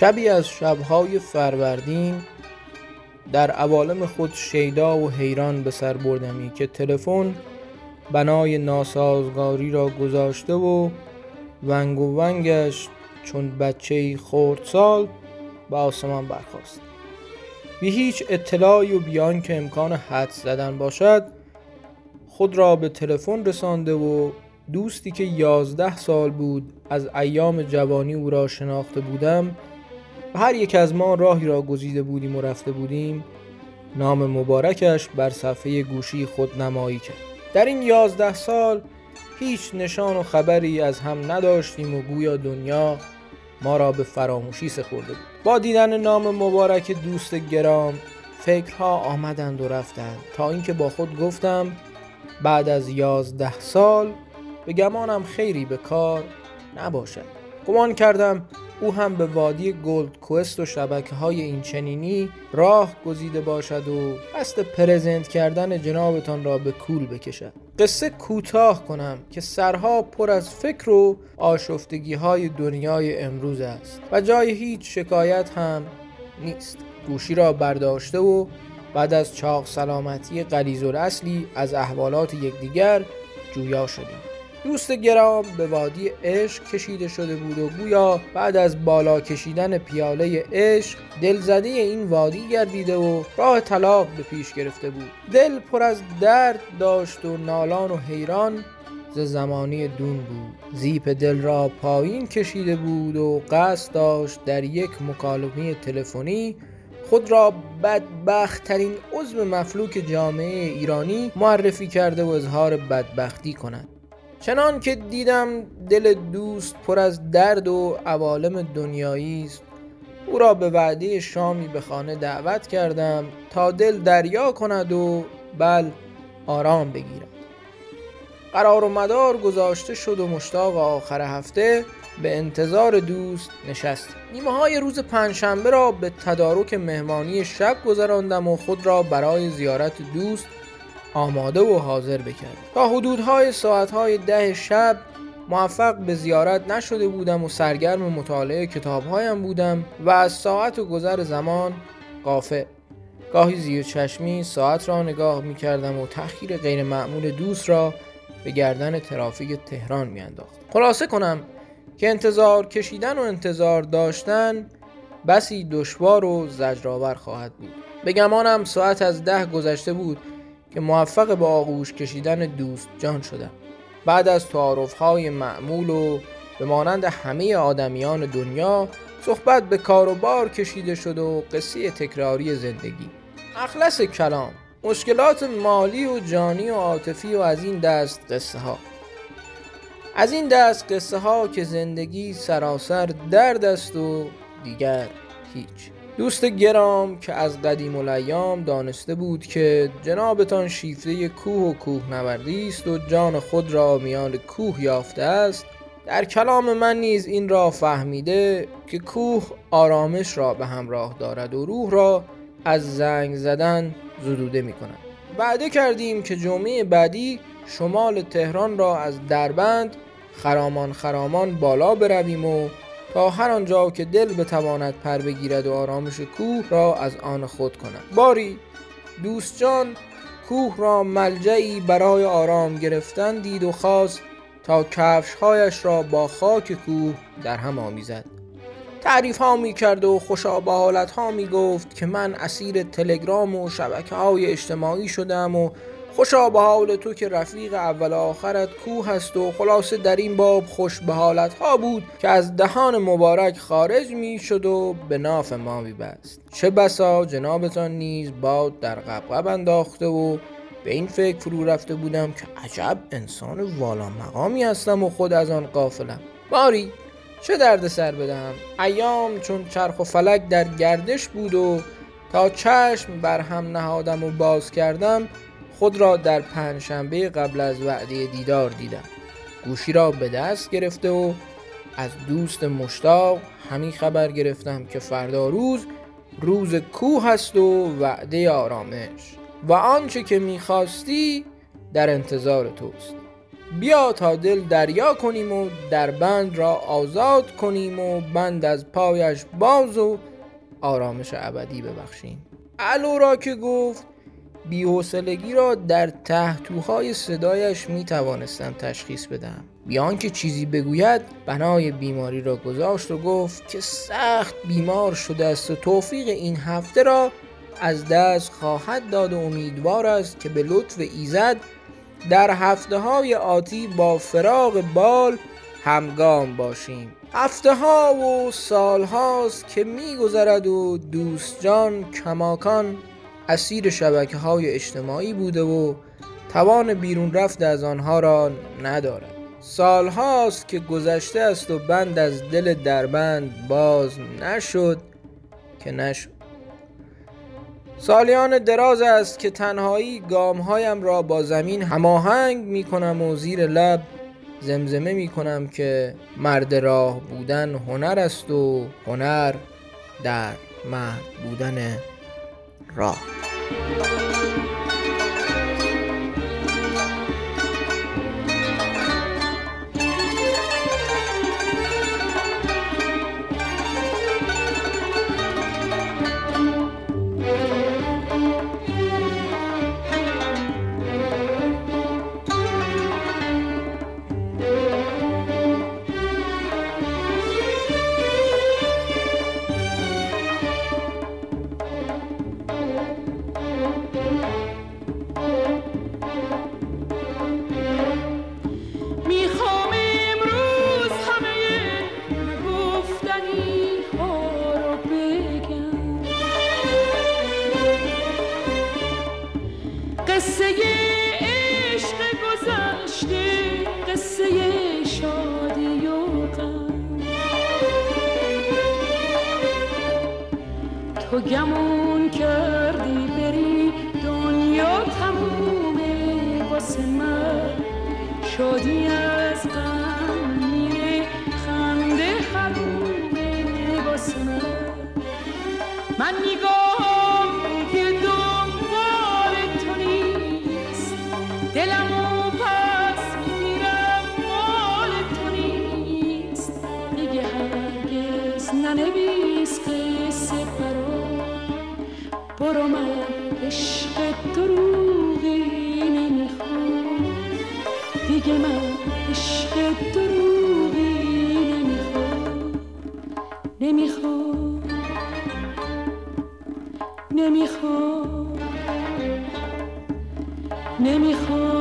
شبی از شبهای فروردین در عوالم خود شیدا و حیران به سر بردمی که تلفن بنای ناسازگاری را گذاشته و ونگ و ونگش چون بچه خردسال به آسمان برخواست بی هیچ اطلاعی و بیان که امکان حد زدن باشد خود را به تلفن رسانده و دوستی که یازده سال بود از ایام جوانی او را شناخته بودم و هر یک از ما راهی را گزیده بودیم و رفته بودیم نام مبارکش بر صفحه گوشی خود نمایی کرد. در این یازده سال هیچ نشان و خبری از هم نداشتیم و گویا دنیا ما را به فراموشی سپرده بود. با دیدن نام مبارک دوست گرام فکرها آمدند و رفتند. تا اینکه با خود گفتم بعد از یازده سال به گمانم خیری به کار نباشد. گمان کردم او هم به وادی گلد کوست و شبکه های این چنینی راه گزیده باشد و قصد پرزنت کردن جنابتان را به کول بکشد. قصه کوتاه کنم که سرها پر از فکر و آشفتگی های دنیای امروز است و جای هیچ شکایت هم نیست. گوشی را برداشته و بعد از چاق سلامتی قلیز اصلی از احوالات یکدیگر جویا شدیم. دوست گرام به وادی عشق کشیده شده بود و گویا بعد از بالا کشیدن پیاله عشق دلزده این وادی گردیده و راه طلاق به پیش گرفته بود. دل پر از درد داشت و نالان و حیران ز زمانی دون بود. زیپ دل را پایین کشیده بود و قصد داشت در یک مکالمه تلفنی خود را بدبختترین عضو مفلوک جامعه ایرانی معرفی کرده و اظهار بدبختی کند. چنان که دیدم دل دوست پر از درد و عوالم دنیایی است. او را به وعده شامی به خانه دعوت کردم تا دل دریا کند و بل آرام بگیرد. قرار و مدار گذاشته شد و مشتاق آخر هفته به انتظار دوست نشست. نیمه های روز پنجشنبه را به تدارک مهمانی شب گذراندم و خود را برای زیارت دوست آماده و حاضر بکرد. تا حدودهای ساعتهای ده شب موفق به زیارت نشده بودم و سرگرم مطالعه کتابهایم بودم و از ساعت و گذر زمان قافه. گاهی زیر چشمی ساعت را نگاه می کردم و تأخیر غیر معمول دوست را به گردن ترافیک تهران می انداخت. خلاصه کنم که انتظار کشیدن و انتظار داشتن بسی دشوار و زجرآور خواهد بود. به گمانم ساعت از ده گذشته بود که موفق به آغوش کشیدن دوست جان شدم. بعد از های معمول و به مانند همه آدمیان دنیا صحبت به کار و بار کشیده شد و قصه تکراری زندگی. اخلص کلام مشکلات مالی و جانی و عاطفی و از این دست قصه ها از این دست قصه ها که زندگی سراسر درد است و دیگر هیچ. دوست گرام که از قدیم الایام دانسته بود که جنابتان شیفته کوه و کوه نوردی است و جان خود را میان کوه یافته است در کلام من نیز این را فهمیده که کوه آرامش را به همراه دارد و روح را از زنگ زدن زدوده می کند وعده کردیم که جمعه بعدی شمال تهران را از دربند خرامان خرامان بالا برویم و تا هر آنجا که دل بتواند پر بگیرد و آرامش کوه را از آن خود کند. باری دوست جان کوه را ملجعی برای آرام گرفتن دید و خواست تا کفشهایش را با خاک کوه در هم آمیزد. تعریف ها می کرد و خوشا به حالت ها می گفت که من اسیر تلگرام و شبکه های اجتماعی شدم و خوشا به حال تو که رفیق اول آخرت کوه هست و خلاصه در این باب خوش به حالت ها بود که از دهان مبارک خارج می شد و به ناف ما می بست. چه بسا جنابتان نیز باد در قبقب انداخته و به این فکر فرو رفته بودم که عجب انسان والا مقامی هستم و خود از آن قافلم باری چه درد سر بدهم؟ ایام چون چرخ و فلک در گردش بود و تا چشم بر هم نهادم و باز کردم خود را در پنجشنبه قبل از وعده دیدار دیدم. گوشی را به دست گرفته و از دوست مشتاق همین خبر گرفتم که فردا روز روز کوه هست و وعده آرامش. و آنچه که می‌خواستی در انتظار توست. بیا تا دل دریا کنیم و در بند را آزاد کنیم و بند از پایش باز و آرامش ابدی ببخشیم. الو را که گفت بیحسلگی را در تحتوهای صدایش می توانستم تشخیص بدم بیان که چیزی بگوید بنای بیماری را گذاشت و گفت که سخت بیمار شده است و توفیق این هفته را از دست خواهد داد و امیدوار است که به لطف ایزد در هفته های آتی با فراغ بال همگام باشیم. هفته ها و سال هاست که میگذرد و دوست جان کماکان اسیر شبکه های اجتماعی بوده و توان بیرون رفت از آنها را ندارد. سال هاست که گذشته است و بند از دل دربند باز نشد که نشد. سالیان دراز است که تنهایی گامهایم را با زمین هماهنگ می کنم و زیر لب زمزمه می کنم که مرد راه بودن هنر است و هنر در مرد بودن راه. Thank you. تو گمون کردی بری دنیا تمومه واسه من. شادی ننویس قصه برو من عشق دروغی نمی‌خوام دیگه عشق دروغی نمی‌خوام نمی‌خوام نمی‌خوام نمی‌خوام